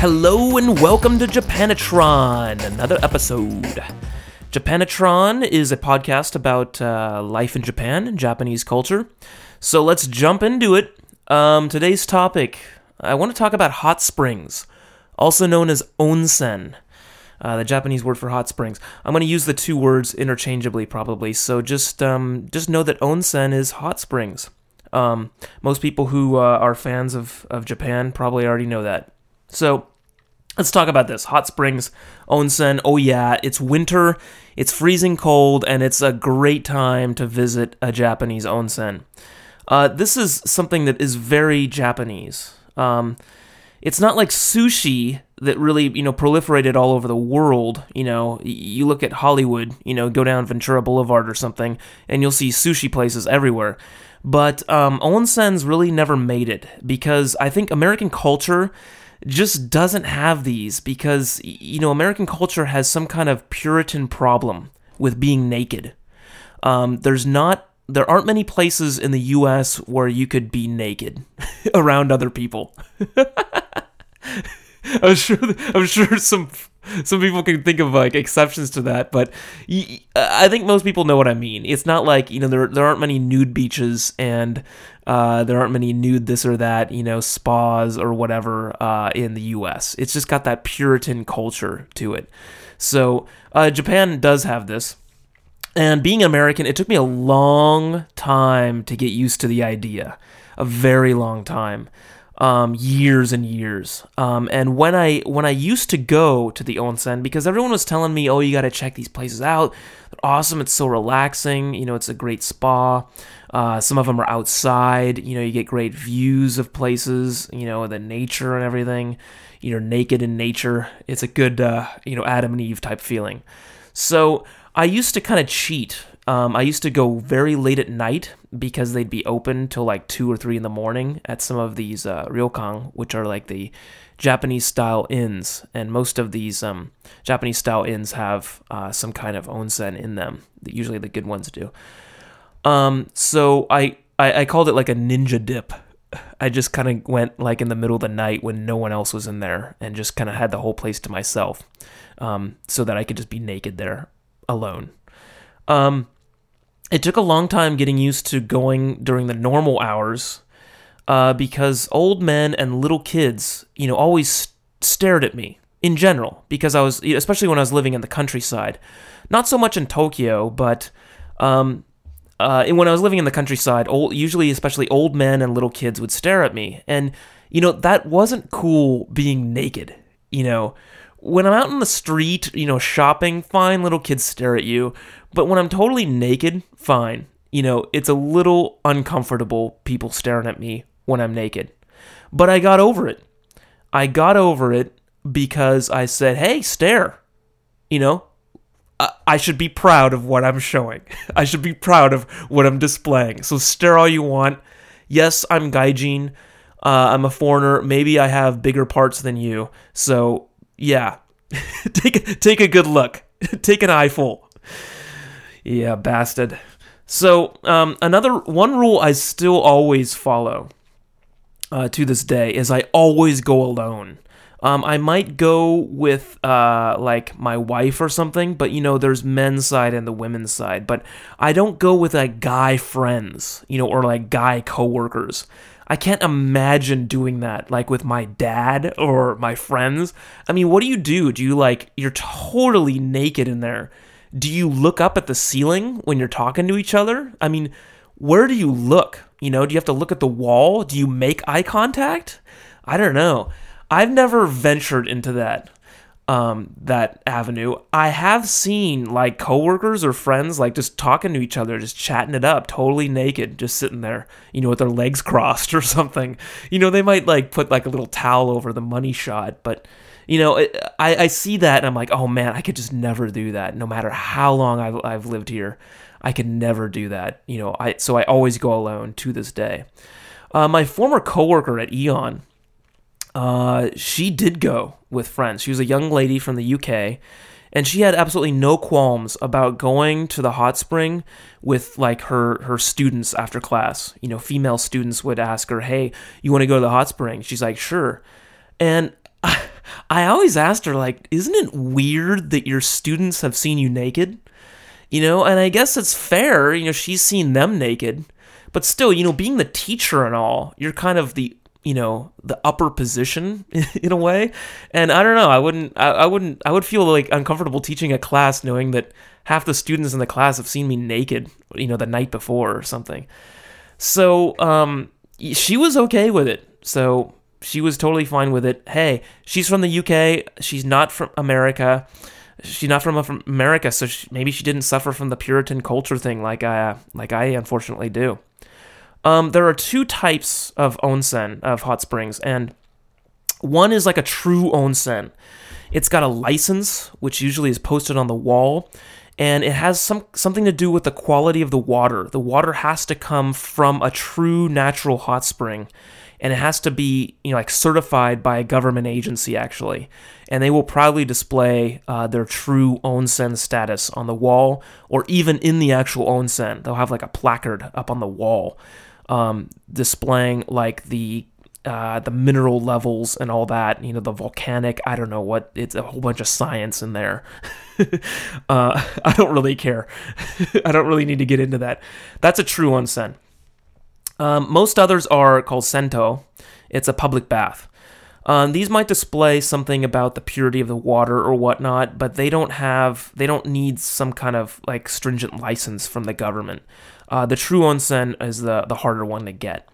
Hello and welcome to Japanatron, another episode. Japanatron is a podcast about uh, life in Japan and Japanese culture. So let's jump into it. Um, today's topic I want to talk about hot springs, also known as onsen, uh, the Japanese word for hot springs. I'm going to use the two words interchangeably, probably. So just um, just know that onsen is hot springs. Um, most people who uh, are fans of, of Japan probably already know that. So let's talk about this. Hot springs onsen. Oh yeah it's winter it's freezing cold and it's a great time to visit a japanese onsen. Uh, this is something that is very japanese. Um, it's not like sushi that really you know proliferated all over the world you know. You look at hollywood you know go down ventura boulevard or something and you'll see sushi places everywhere. But um, onsens really never made it because i think american culture just doesn't have these because you know american culture has some kind of puritan problem with being naked. Um, there's not there aren't many places in the us where you could be naked around other people I'm sure. I'm sure some some people can think of like exceptions to that, but I think most people know what I mean. It's not like you know there there aren't many nude beaches and uh, there aren't many nude this or that you know spas or whatever uh, in the U.S. It's just got that Puritan culture to it. So uh, Japan does have this. And being American, it took me a long time to get used to the idea. A very long time. Um, years and years. Um, and when I when I used to go to the onsen, because everyone was telling me, "Oh, you got to check these places out. They're awesome. It's so relaxing. You know, it's a great spa. Uh, some of them are outside. You know, you get great views of places. You know, the nature and everything. You're naked in nature. It's a good, uh, you know, Adam and Eve type feeling. So I used to kind of cheat. Um, I used to go very late at night because they'd be open till like two or three in the morning at some of these uh, ryokan, which are like the Japanese style inns, and most of these um, Japanese style inns have uh, some kind of onsen in them. Usually the good ones do. Um, so I, I I called it like a ninja dip. I just kind of went like in the middle of the night when no one else was in there, and just kind of had the whole place to myself, um, so that I could just be naked there alone. Um, it took a long time getting used to going during the normal hours uh, because old men and little kids, you know, always s- stared at me in general because I was, especially when I was living in the countryside. Not so much in Tokyo, but um, uh, when I was living in the countryside, old, usually, especially old men and little kids would stare at me. And, you know, that wasn't cool being naked. You know, when I'm out in the street, you know, shopping, fine, little kids stare at you. But when I'm totally naked, fine. You know, it's a little uncomfortable people staring at me when I'm naked. But I got over it. I got over it because I said, hey, stare. You know, I- should be proud of what I'm showing. I should be proud of what I'm displaying. So stare all you want. Yes, I'm gaijin. Uh, I'm a foreigner. Maybe I have bigger parts than you. So yeah, take take a good look. take an eyeful. Yeah, bastard. So um, another one rule I still always follow uh, to this day is I always go alone. Um, I might go with uh, like my wife or something, but you know, there's men's side and the women's side. But I don't go with like guy friends, you know, or like guy coworkers. I can't imagine doing that like with my dad or my friends. I mean, what do you do? Do you like you're totally naked in there? Do you look up at the ceiling when you're talking to each other? I mean, where do you look? You know, do you have to look at the wall? Do you make eye contact? I don't know. I've never ventured into that um, that avenue. I have seen like coworkers or friends like just talking to each other, just chatting it up, totally naked, just sitting there, you know, with their legs crossed or something. You know, they might like put like a little towel over the money shot, but you know, I, I see that and I'm like, oh man, I could just never do that. No matter how long I've, I've lived here, I could never do that. You know, I so I always go alone to this day. Uh, my former coworker at AEON, uh, she did go with friends. She was a young lady from the UK, and she had absolutely no qualms about going to the hot spring with like her her students after class. You know, female students would ask her, "Hey, you want to go to the hot spring?" She's like, "Sure." And I, I always asked her like, "Isn't it weird that your students have seen you naked?" You know, and I guess it's fair, you know, she's seen them naked. But still, you know, being the teacher and all, you're kind of the you know the upper position in a way. And i don't know i wouldn't I, I, wouldn't i would feel like uncomfortable teaching a class knowing that half the students in the class have seen me naked you know the night before or something. So um she was okay with it. So she was totally fine with it. Hey she's from the uk she's not from america. She's not from, from america so she, maybe she didn't suffer from the puritan culture thing like i like i unfortunately do um, there are two types of onsen, of hot springs, and one is like a true onsen. It's got a license, which usually is posted on the wall, and it has some something to do with the quality of the water. The water has to come from a true natural hot spring, and it has to be you know like certified by a government agency actually, and they will proudly display uh, their true onsen status on the wall or even in the actual onsen. They'll have like a placard up on the wall um, displaying like the uh, the mineral levels and all that. You know, the volcanic. I don't know what. It's a whole bunch of science in there. uh, I don't really care. I don't really need to get into that. That's a true onsen. Um, most others are called sento. It's a public bath. Um, these might display something about the purity of the water or whatnot, but they don't have, they don't need some kind of like stringent license from the government. Uh, the true onsen is the the harder one to get.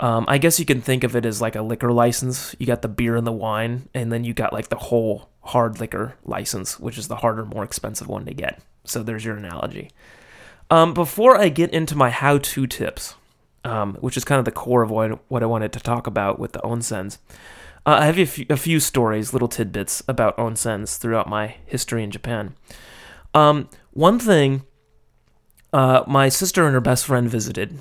Um, I guess you can think of it as like a liquor license. You got the beer and the wine, and then you got like the whole hard liquor license, which is the harder, more expensive one to get. So there's your analogy. Um, before I get into my how-to tips, um, which is kind of the core of what, what I wanted to talk about with the onsens, uh, I have a few, a few, stories, little tidbits about onsens throughout my history in Japan. Um, one thing uh, my sister and her best friend visited,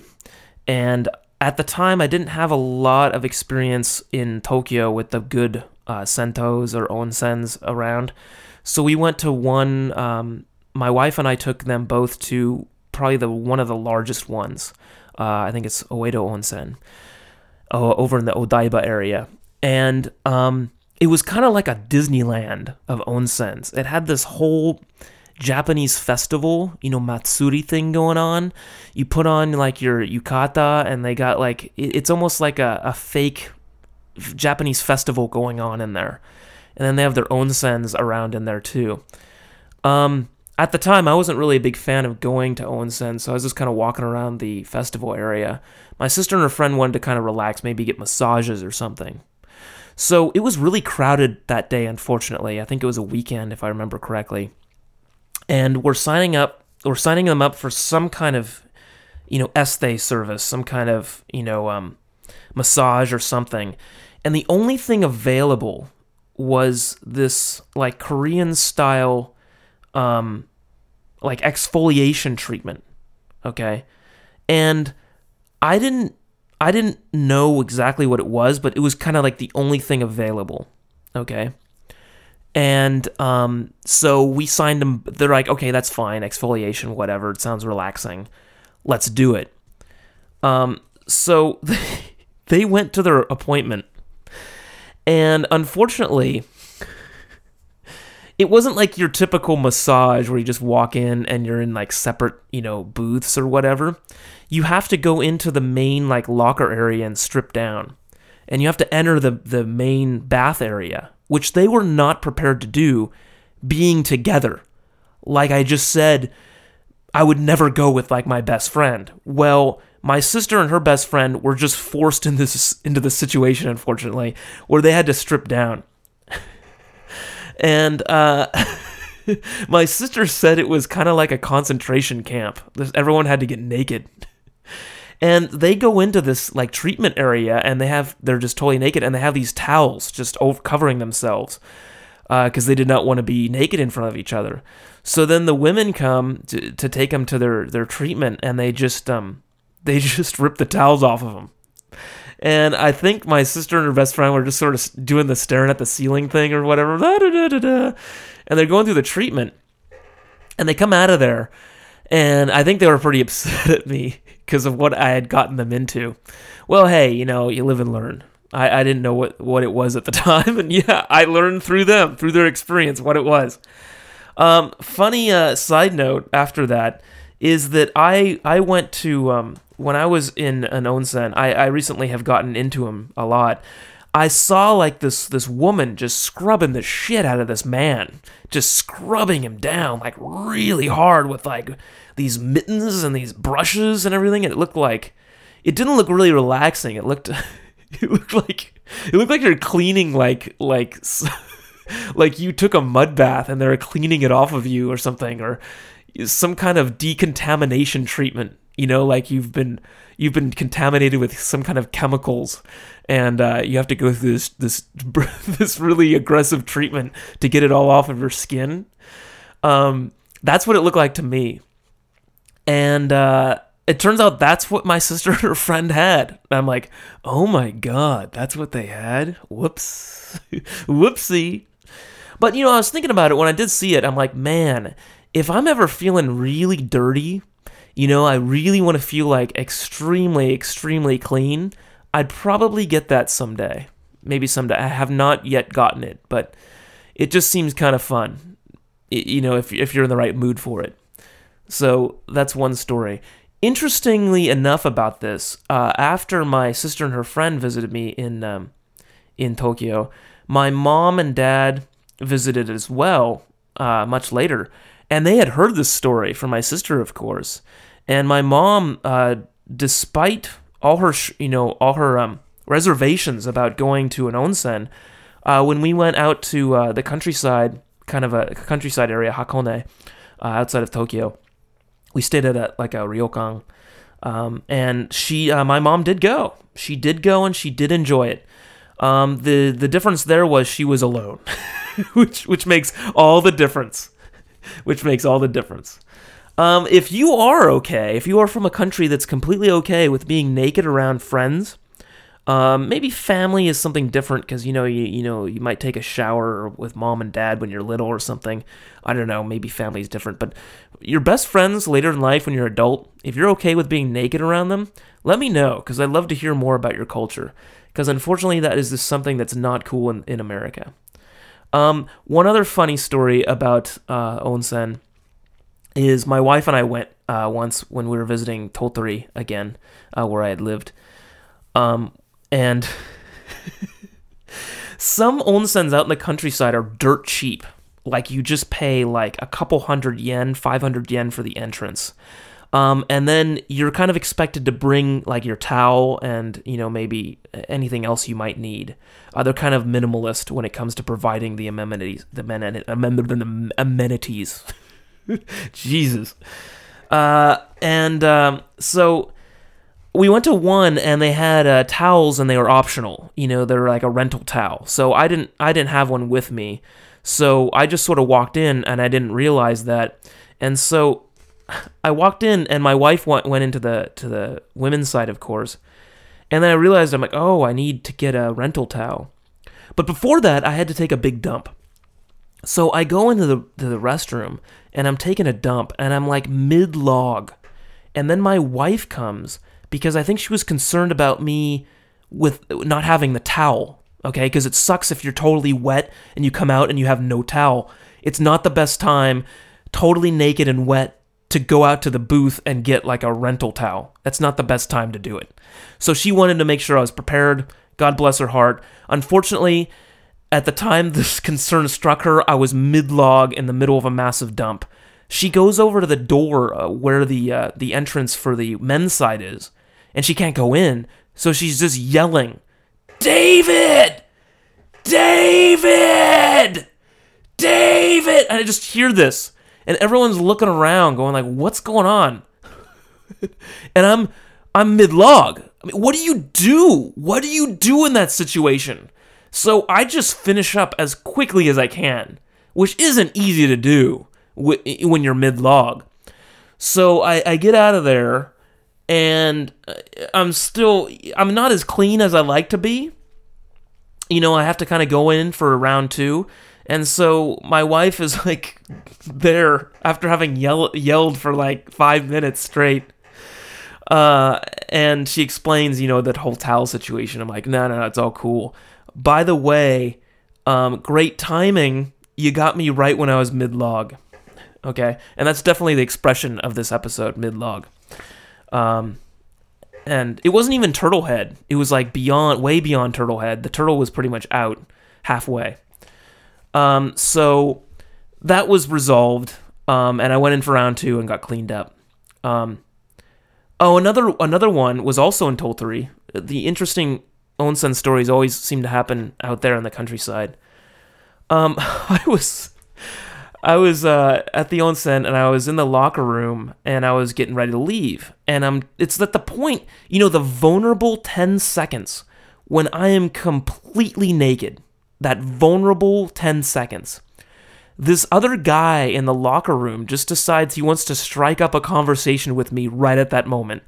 and at the time I didn't have a lot of experience in Tokyo with the good uh, sentos or onsens around, so we went to one. Um, my wife and I took them both to probably the one of the largest ones. Uh, I think it's Oedo Onsen, uh, over in the Odaiba area, and um, it was kind of like a Disneyland of onsens. It had this whole Japanese festival, you know, Matsuri thing going on. You put on like your yukata, and they got like it's almost like a, a fake Japanese festival going on in there. And then they have their onsens around in there too. Um, at the time, I wasn't really a big fan of going to onsen, so I was just kind of walking around the festival area. My sister and her friend wanted to kind of relax, maybe get massages or something. So it was really crowded that day, unfortunately. I think it was a weekend, if I remember correctly and we're signing up we're signing them up for some kind of you know esthe service some kind of you know um, massage or something. And the only thing available was this like korean style um like exfoliation treatment okay? And i didn't i didn't know exactly what it was but it was kind of like the only thing available okay and um, so we signed them. They're like, okay, that's fine. Exfoliation, whatever. It sounds relaxing. Let's do it. Um, so they went to their appointment. And unfortunately, it wasn't like your typical massage where you just walk in and you're in like separate, you know, booths or whatever. You have to go into the main like locker area and strip down. And you have to enter the the main bath area which they were not prepared to do, being together. Like I just said, I would never go with like my best friend. Well, my sister and her best friend were just forced in this into this situation, unfortunately, where they had to strip down. and uh, my sister said it was kind of like a concentration camp. Everyone had to get naked. And they go into this like treatment area and they have they're just totally naked and they have these towels just over covering themselves because they did not want to be naked in front of each other. So then the women come to, to take them to their, their treatment and they just um they just rip the towels off of them. And I think my sister and her best friend were just sort of doing the staring at the ceiling thing or whatever. And they're going through the treatment. And they come out of there. And I think they were pretty upset at me because of what I had gotten them into. Well, hey, you know, you live and learn. I, I didn't know what, what it was at the time. And yeah, I learned through them, through their experience, what it was. Um, funny uh, side note after that is that I I went to um, when I was in an onsen. I, I recently have gotten into them a lot. I saw like this this woman just scrubbing the shit out of this man, just scrubbing him down like really hard with like these mittens and these brushes and everything. And it looked like it didn't look really relaxing. It looked it looked like it looked like you're cleaning like like like you took a mud bath and they're cleaning it off of you or something or some kind of decontamination treatment you know like you've been you've been contaminated with some kind of chemicals and uh, you have to go through this this this really aggressive treatment to get it all off of your skin um, that's what it looked like to me and uh, it turns out that's what my sister and her friend had. I'm like, oh my god, that's what they had? Whoops. Whoopsie. But you know, I was thinking about it when I did see it. I'm like, man, if I'm ever feeling really dirty, you know, I really want to feel like extremely, extremely clean, I'd probably get that someday. Maybe someday. I have not yet gotten it, but it just seems kind of fun, you know, if, if you're in the right mood for it. So that's one story. Interestingly enough, about this, uh, after my sister and her friend visited me in um, in Tokyo, my mom and dad visited as well uh, much later, and they had heard this story from my sister, of course. And my mom, uh, despite all her, sh- you know, all her um, reservations about going to an onsen, uh, when we went out to uh, the countryside, kind of a countryside area, Hakone, uh, outside of Tokyo, we stayed at a, like a ryokan. Um, and she, uh, my mom did go. She did go, and she did enjoy it. Um, the the difference there was she was alone. which which makes all the difference. Which makes all the difference. Um, if you are okay, if you are from a country that's completely okay with being naked around friends, um, maybe family is something different because you know you you know you might take a shower with mom and dad when you're little or something. I don't know. Maybe family is different, but your best friends later in life when you're adult, if you're okay with being naked around them, let me know because I'd love to hear more about your culture. Because unfortunately, that is just something that's not cool in, in America. Um, one other funny story about uh, onsen is my wife and I went uh, once when we were visiting Tottori again, uh, where I had lived. Um, and some onsens out in the countryside are dirt cheap. Like you just pay like a couple hundred yen, 500 yen for the entrance. Um, and then you're kind of expected to bring like your towel and you know maybe anything else you might need. Uh, they're kind of minimalist when it comes to providing the amenities. The amenities. Jesus. Uh, and um, so we went to one and they had uh, towels and they were optional. You know, they're like a rental towel. So I didn't I didn't have one with me. So I just sort of walked in and I didn't realize that. And so I walked in and my wife went, went into the to the women's side, of course. And then I realized I'm like, oh, I need to get a rental towel. But before that, I had to take a big dump. So I go into the to the restroom and I'm taking a dump and I'm like mid log. And then my wife comes because I think she was concerned about me with not having the towel. Okay, because it sucks if you're totally wet and you come out and you have no towel. It's not the best time, totally naked and wet, to go out to the booth and get like a rental towel. That's not the best time to do it. So she wanted to make sure I was prepared. God bless her heart. Unfortunately, at the time this concern struck her, I was mid log in the middle of a massive dump. She goes over to the door uh, where the uh, the entrance for the men's side is, and she can't go in. So she's just yelling, "David! David! David!" And I just hear this and everyone's looking around going like what's going on and i'm I'm mid log. I mean, what do you do? What do you do in that situation? So I just finish up as quickly as I can, which isn't easy to do when you're mid log. So I, I get out of there, and uh, I'm still I'm not as clean as I like to be. You know, I have to kind of go in for a round two, and so my wife is like there after having yell- yelled for like five minutes straight. Uh, and she explains, you know, that whole towel situation. I'm like, no, no, no, it's all cool. By the way, um, great timing. You got me right when I was mid log. Okay, and that's definitely the expression of this episode, mid log. Um, and it wasn't even Turtlehead. It was like beyond, way beyond Turtlehead. The turtle was pretty much out halfway. Um, so that was resolved. Um, and I went in for round two and got cleaned up. Um, oh, another another one was also in Tottori. The interesting onsen stories always seem to happen out there in the countryside. Um, I was I was uh, at the onsen and I was in the locker room and I was getting ready to leave. And I'm it's at the point, you know, the vulnerable 10 seconds when I am completely naked. That vulnerable 10 seconds. This other guy in the locker room just decides he wants to strike up a conversation with me right at that moment.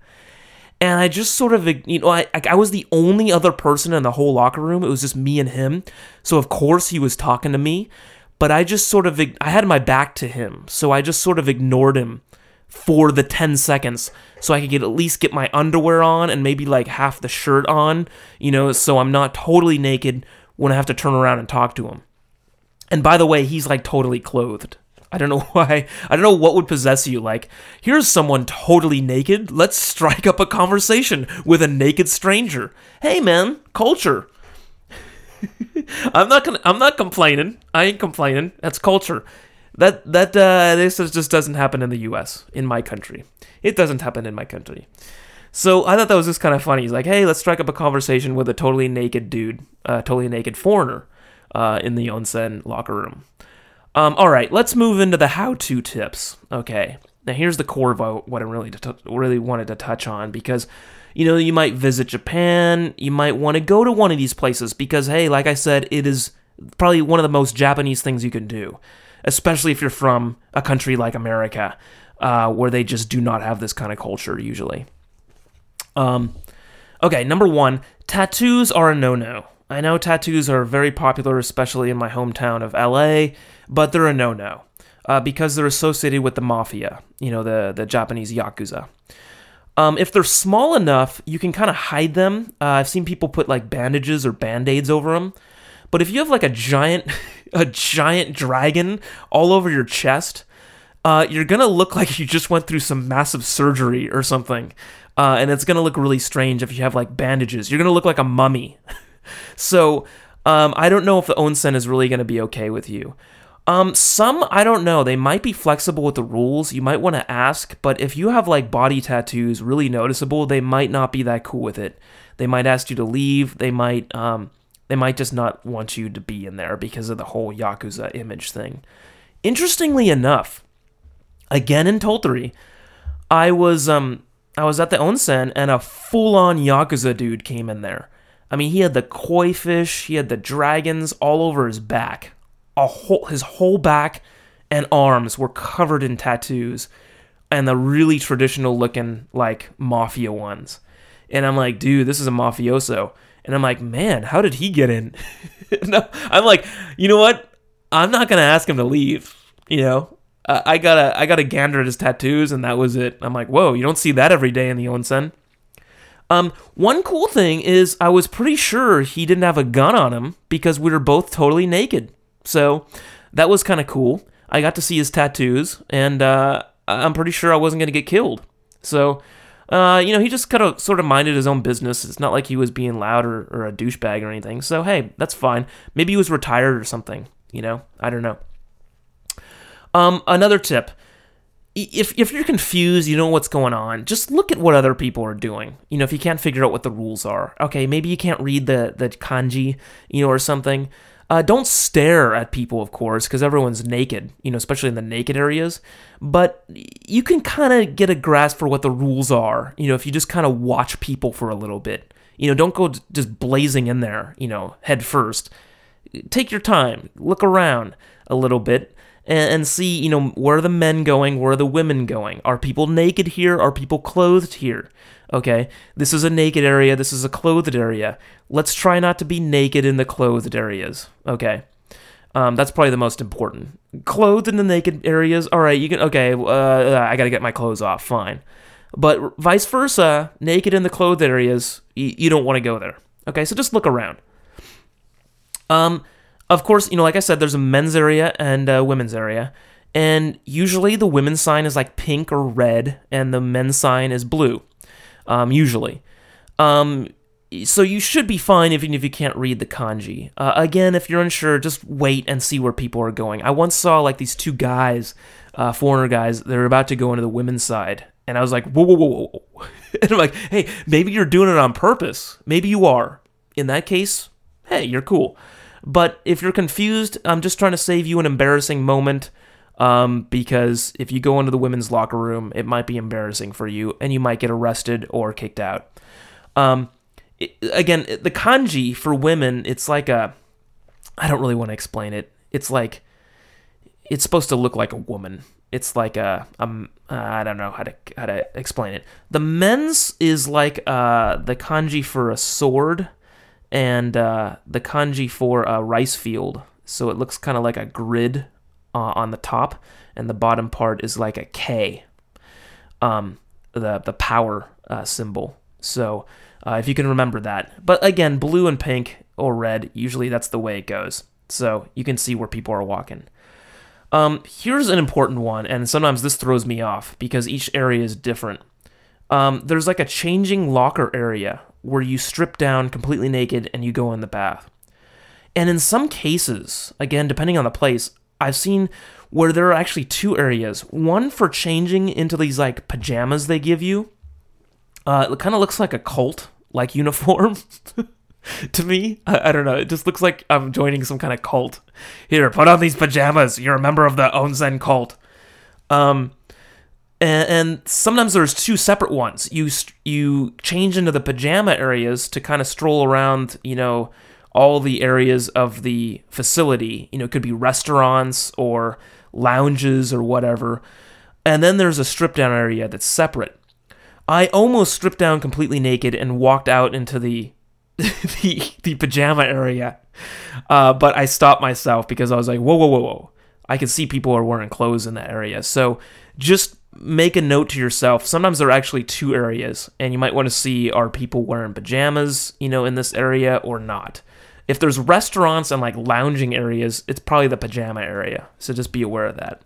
And I just sort of, you know, I, I was the only other person in the whole locker room. It was just me and him. So, of course, he was talking to me but I just sort of I had my back to him, so I just sort of ignored him for the 10 seconds so I could get at least get my underwear on and maybe like half the shirt on, you know, so I'm not totally naked when I have to turn around and talk to him. And by the way, he's like totally clothed. I don't know why. I don't know what would possess you. Like, here's someone totally naked. Let's strike up a conversation with a naked stranger. Hey, man, culture. I'm not gonna. I'm not complaining. I ain't complaining. That's culture. That that uh, this just doesn't happen in the U.S. in my country. It doesn't happen in my country. So I thought that was just kind of funny. He's like, "Hey, let's strike up a conversation with a totally naked dude, a uh, totally naked foreigner, uh, in the onsen locker room." Um, all right, let's move into the how-to tips. Okay, now here's the core of what I really t- really wanted to touch on because you know, you might visit Japan, you might want to go to one of these places because, hey, like I said, it is probably one of the most Japanese things you can do, especially if you're from a country like America, uh, where they just do not have this kind of culture usually. Um, okay, number one, tattoos are a no no. I know tattoos are very popular, especially in my hometown of LA, but they're a no no uh, because they're associated with the mafia, you know, the, the Japanese yakuza. Um, if they're small enough, you can kind of hide them. Uh, I've seen people put like bandages or band-aids over them. But if you have like a giant, a giant dragon all over your chest, uh, you're gonna look like you just went through some massive surgery or something, uh, and it's gonna look really strange if you have like bandages. You're gonna look like a mummy. so um, I don't know if the onsen is really gonna be okay with you. Um, some I don't know. They might be flexible with the rules. You might want to ask, but if you have like body tattoos really noticeable, they might not be that cool with it. They might ask you to leave. They might um they might just not want you to be in there because of the whole yakuza image thing. Interestingly enough, again in Tottori, I was um I was at the onsen and a full-on yakuza dude came in there. I mean, he had the koi fish, he had the dragons all over his back a whole his whole back and arms were covered in tattoos and the really traditional looking like mafia ones. And I'm like, dude, this is a mafioso. And I'm like, man, how did he get in? no, I'm like, you know what? I'm not gonna ask him to leave. You know, I gotta I gotta gander at his tattoos, and that was it. I'm like, whoa, you don't see that every day in the onsen. Um, one cool thing is I was pretty sure he didn't have a gun on him because we were both totally naked. So that was kind of cool. I got to see his tattoos, and uh, I'm pretty sure I wasn't going to get killed. So, uh, you know, he just kind of sort of minded his own business. It's not like he was being loud or, or a douchebag or anything. So, hey, that's fine. Maybe he was retired or something. You know, I don't know. Um, another tip. If, if you're confused, you know what's going on, just look at what other people are doing. You know, if you can't figure out what the rules are, okay, maybe you can't read the, the kanji, you know, or something Uh, don't stare at people, of course, because everyone's naked, you know, especially in the naked areas. But you can kind of get a grasp for what the rules are, you know, if you just kind of watch people for a little bit. You know, don't go just blazing in there, you know, head first. Take your time, look around a little bit, and, see, you know, where are the men going, where are the women going? Are people naked here? Are people clothed here? Okay, this is a naked area, this is a clothed area. Let's try not to be naked in the clothed areas. Okay. Um, that's probably the most important. Clothed in the naked areas, all right, you can, okay, uh, I gotta get my clothes off, fine. But vice versa, naked in the clothed areas, y- you don't wanna go there. Okay, so just look around. Um, of course, you know, like I said, there's a men's area and a women's area. And usually the women's sign is like pink or red, and the men's sign is blue um, usually. Um, so you should be fine even if you can't read the kanji. Uh, again, if you're unsure, just wait and see where people are going. I once saw like these two guys, uh, foreigner guys, they're about to go into the women's side, and I was like, whoa, whoa, whoa, whoa. and I'm like, hey, maybe you're doing it on purpose. Maybe you are. In that case, hey, you're cool. But if you're confused, I'm just trying to save you an embarrassing moment um, because if you go into the women's locker room, it might be embarrassing for you, and you might get arrested or kicked out. Um, it, again, the kanji for women, it's like a. I don't really want to explain it. It's like it's supposed to look like a woman. It's like a um I don't know how to how to explain it. The men's is like uh the kanji for a sword, and uh, the kanji for a rice field. So it looks kind of like a grid uh, on the top, and the bottom part is like a K, um, the the power uh, symbol. So uh, if you can remember that, but again, blue and pink or red, usually that's the way it goes. So you can see where people are walking. Um, here's an important one, and sometimes this throws me off because each area is different. Um, there's like a changing locker area where you strip down completely naked and you go in the bath. And in some cases, again, depending on the place, I've seen where there are actually two areas. One for changing into these like pajamas they give you. Uh, it kind of looks like a cult like uniform to me. I, I, don't know. It just looks like I'm joining some kind of cult. Here, put on these pajamas. You're a member of the Onsen cult. Um, and, and sometimes there's two separate ones. You you change into the pajama areas to kind of stroll around. You know all the areas of the facility. You know, it could be restaurants or lounges or whatever. And then there's a strip down area that's separate. I almost stripped down completely naked and walked out into the the, the pajama area. Uh, but I stopped myself because I was like, whoa, whoa, whoa, whoa. I can see people are wearing clothes in that area. So just make a note to yourself. Sometimes there are actually two areas, and you might want to see are people wearing pajamas, you know, in this area or not. If there's restaurants and like lounging areas, it's probably the pajama area. So just be aware of that.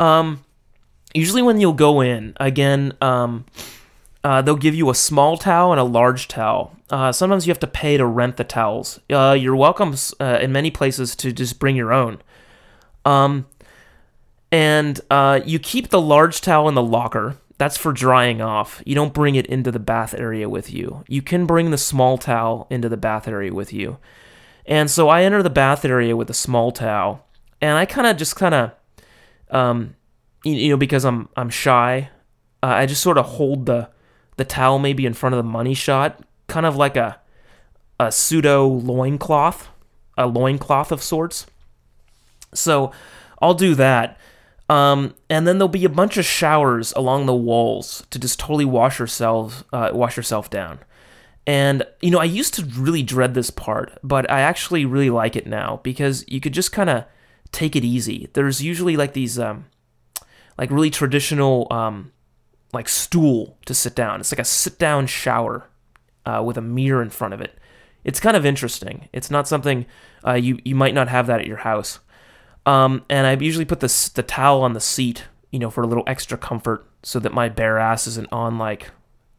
Um, usually when you'll go in, again, um, uh, they'll give you a small towel and a large towel. Uh, sometimes you have to pay to rent the towels. Uh, you're welcome uh, in many places to just bring your own. Um, and uh, you keep the large towel in the locker that's for drying off. You don't bring it into the bath area with you. You can bring the small towel into the bath area with you. And so I enter the bath area with a small towel, and I kind of just kind of, um, you know, because I'm I'm shy, uh, I just sort of hold the the towel maybe in front of the money shot, kind of like a a pseudo loincloth, a loincloth of sorts. So I'll do that. Um, and then there'll be a bunch of showers along the walls to just totally wash yourself, uh, wash yourself down. And you know, I used to really dread this part, but I actually really like it now because you could just kind of take it easy. There's usually like these, um, like really traditional, um, like stool to sit down. It's like a sit down shower uh, with a mirror in front of it. It's kind of interesting. It's not something uh, you you might not have that at your house. Um, and I usually put the the towel on the seat, you know, for a little extra comfort, so that my bare ass isn't on like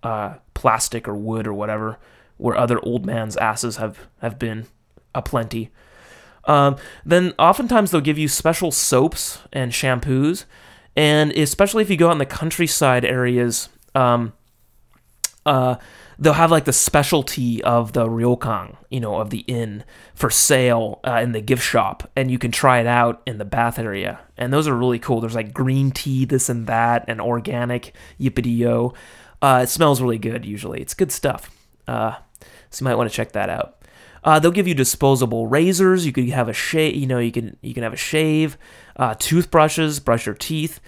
uh, plastic or wood or whatever, where other old man's asses have have been aplenty. Um, then oftentimes they'll give you special soaps and shampoos, and especially if you go out in the countryside areas, um, uh, they'll have like the specialty of the ryokan, you know, of the inn for sale uh, in the gift shop, and you can try it out in the bath area. And those are really cool. There's like green tea, this and that, and organic yippity yo. Uh, it smells really good. Usually, it's good stuff. Uh, so you might want to check that out. Uh, they'll give you disposable razors. You could have a shave. You know, you can you can have a shave, uh, toothbrushes, brush your teeth.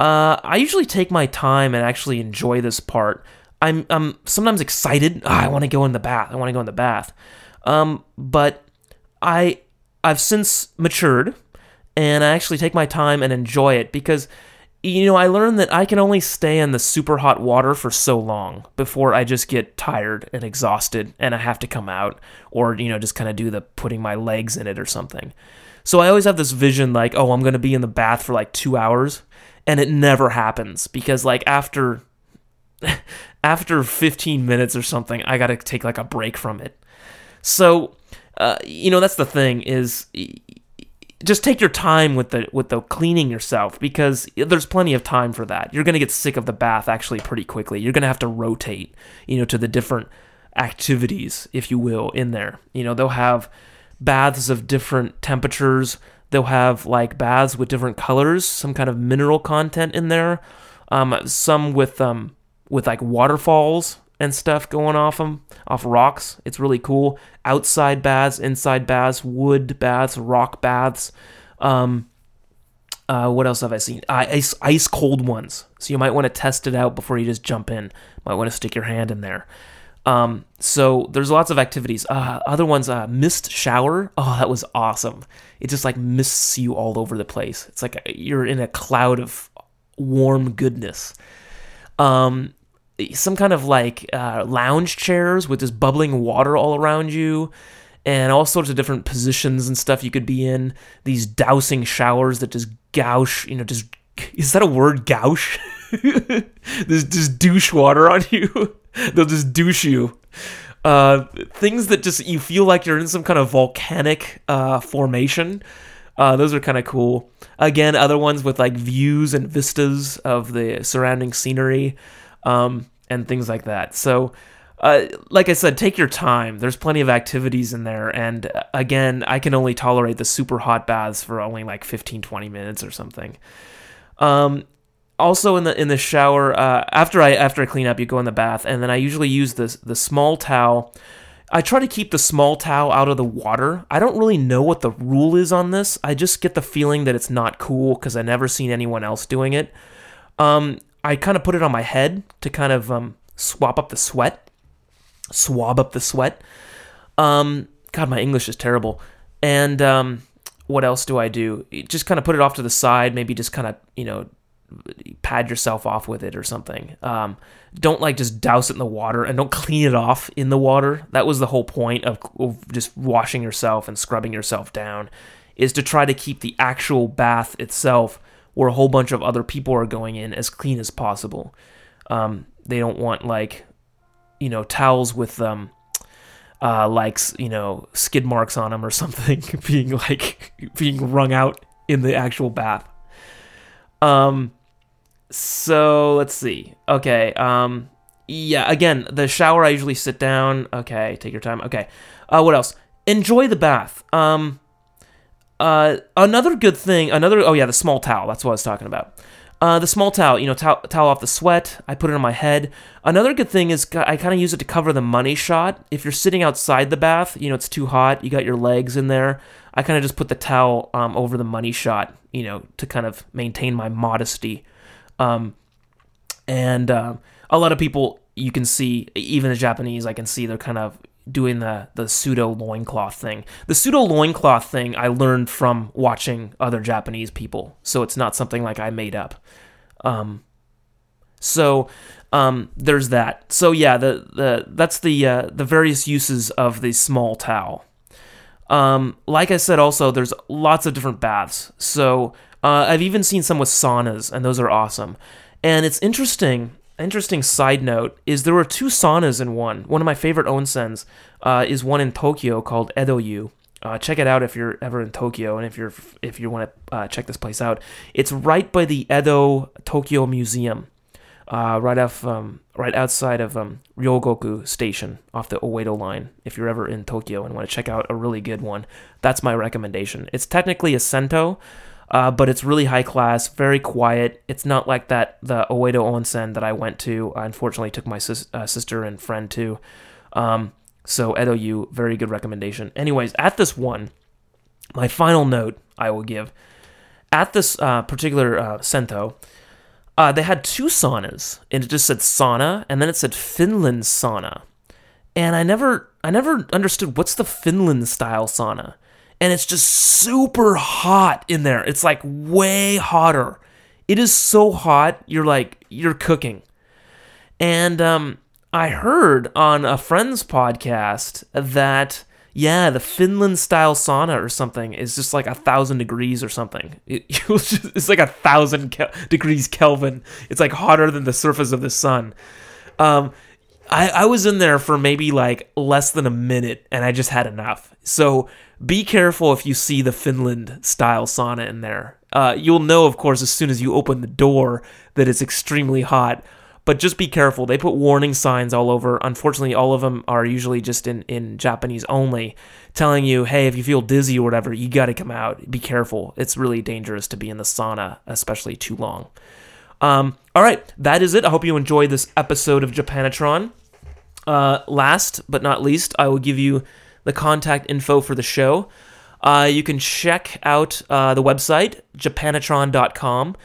Uh, I usually take my time and actually enjoy this part. I'm I'm sometimes excited. "Ah, I want to go in the bath. I want to go in the bath. Um, but I I've since matured, and I actually take my time and enjoy it because you know I learned that I can only stay in the super hot water for so long before I just get tired and exhausted and I have to come out or you know just kind of do the putting my legs in it or something. So I always have this vision like, oh, I'm going to be in the bath for like 2 hours and it never happens because like after after 15 minutes or something, I got to take like a break from it. So, uh, you know, that's the thing is just take your time with the with the cleaning yourself because there's plenty of time for that. You're going to get sick of the bath actually pretty quickly. You're going to have to rotate, you know, to the different activities, if you will, in there. You know, they'll have baths of different temperatures. They'll have like baths with different colors, some kind of mineral content in there. Um, some with um with like waterfalls and stuff going off them off rocks. It's really cool. Outside baths, inside baths, wood baths, rock baths. Um, uh, what else have I seen? Uh, ice ice cold ones. So you might want to test it out before you just jump in. Might want to stick your hand in there. Um, so there's lots of activities. Uh, other ones, uh, mist shower. Oh, that was awesome. It just like mists you all over the place. It's like you're in a cloud of warm goodness. Um, some kind of like uh, lounge chairs with just bubbling water all around you and all sorts of different positions and stuff you could be in. These dousing showers that just gouge you know just is that a word gouge this just douche water on you. They'll just douche you. Uh, things that just you feel like you're in some kind of volcanic uh, formation. Uh, those are kind of cool. Again, other ones with like views and vistas of the surrounding scenery um, and things like that. So, uh, like I said, take your time. There's plenty of activities in there. And uh, again, I can only tolerate the super hot baths for only like 15, 20 minutes or something. Um, also in the in the shower uh, after I after I clean up, you go in the bath, and then I usually use this the small towel. I try to keep the small towel out of the water. I don't really know what the rule is on this. I just get the feeling that it's not cool because I never seen anyone else doing it. Um, I kind of put it on my head to kind of um, swap up the sweat, swab up the sweat. Um, God, my English is terrible. And um, what else do I do? Just kind of put it off to the side. Maybe just kind of you know pad yourself off with it or something. Um, don't like just douse it in the water and don't clean it off in the water. That was the whole point of, of just washing yourself and scrubbing yourself down, is to try to keep the actual bath itself, where a whole bunch of other people are going in, as clean as possible. Um, they don't want like, you know, towels with um, uh, like you know, skid marks on them or something being like being wrung out in the actual bath. Um, so let's see. Okay. Um, yeah. Again, the shower. I usually sit down. Okay. Take your time. Okay. Uh, what else? Enjoy the bath. Um, uh, another good thing. Another. Oh yeah, the small towel. That's what I was talking about. Uh, the small towel, you know, towel, towel off the sweat. I put it on my head. Another good thing is I kind of use it to cover the money shot. If you're sitting outside the bath, you know, it's too hot. You got your legs in there. I kind of just put the towel um, over the money shot, you know, to kind of maintain my modesty. Um, and uh, a lot of people you can see, even the Japanese, I can see they're kind of doing the the pseudo loincloth thing. The pseudo loincloth thing I learned from watching other Japanese people, so it's not something like I made up. Um, so um, there's that. So yeah, the the that's the uh, the various uses of the small towel. Um, like I said, also there's lots of different baths. So uh, I've even seen some with saunas, and those are awesome. And it's interesting. Interesting side note is there were two saunas in one. One of my favorite onsens uh, is one in Tokyo called Edoyu. Uh, check it out if you're ever in Tokyo, and if you're if you want to uh, check this place out. It's right by the Edo Tokyo Museum. uh, right off, um, right outside of um, Ryogoku Station off the Oedo line. If you're ever in Tokyo and want to check out a really good one, that's my recommendation. It's technically a sento, uh, but it's really high class, very quiet. It's not like that the Oedo Onsen that I went to. I unfortunately took my sis- uh, sister and friend to. Um, so Edoyu, very good recommendation. Anyways, at this one, my final note I will give at this uh, particular uh, Sento, uh, they had two saunas, and it just said sauna, and then it said Finland sauna, and I never, I never understood what's the Finland style sauna, and it's just super hot in there. It's like way hotter. It is so hot, you're like you're cooking, and um, I heard on a friend's podcast that yeah, the Finland style sauna or something is just like a thousand degrees or something. It, just, it's like a thousand degrees Kelvin. It's like hotter than the surface of the sun. Um, I, I was in there for maybe like less than a minute and I just had enough. So be careful if you see the Finland style sauna in there. Uh, you'll know, of course, as soon as you open the door that it's extremely hot but just be careful. They put warning signs all over. Unfortunately, all of them are usually just in, in Japanese only, telling you, hey, if you feel dizzy or whatever, you got to come out. Be careful. It's really dangerous to be in the sauna, especially too long. Um, all right, that is it. I hope you enjoyed this episode of Japanatron. Uh, last but not least, I will give you the contact info for the show. Uh, you can check out uh, the website, japanatron.com.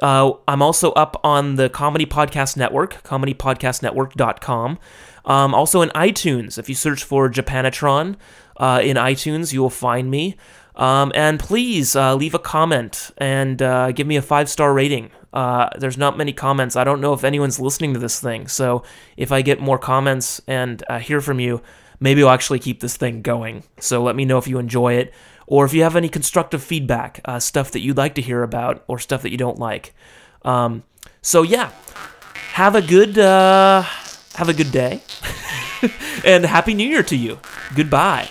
Uh, I'm also up on the Comedy Podcast Network, comedypodcastnetwork.com. Um, also in iTunes. If you search for Japanatron uh, in iTunes, you will find me. Um, and please uh, leave a comment and uh, give me a five star rating. Uh, there's not many comments. I don't know if anyone's listening to this thing. So if I get more comments and uh, hear from you, maybe I'll actually keep this thing going. So let me know if you enjoy it or if you have any constructive feedback, uh, stuff that you'd like to hear about, or stuff that you don't like. Um, so yeah, have a good uh, have a good day, and happy New Year to you. Goodbye.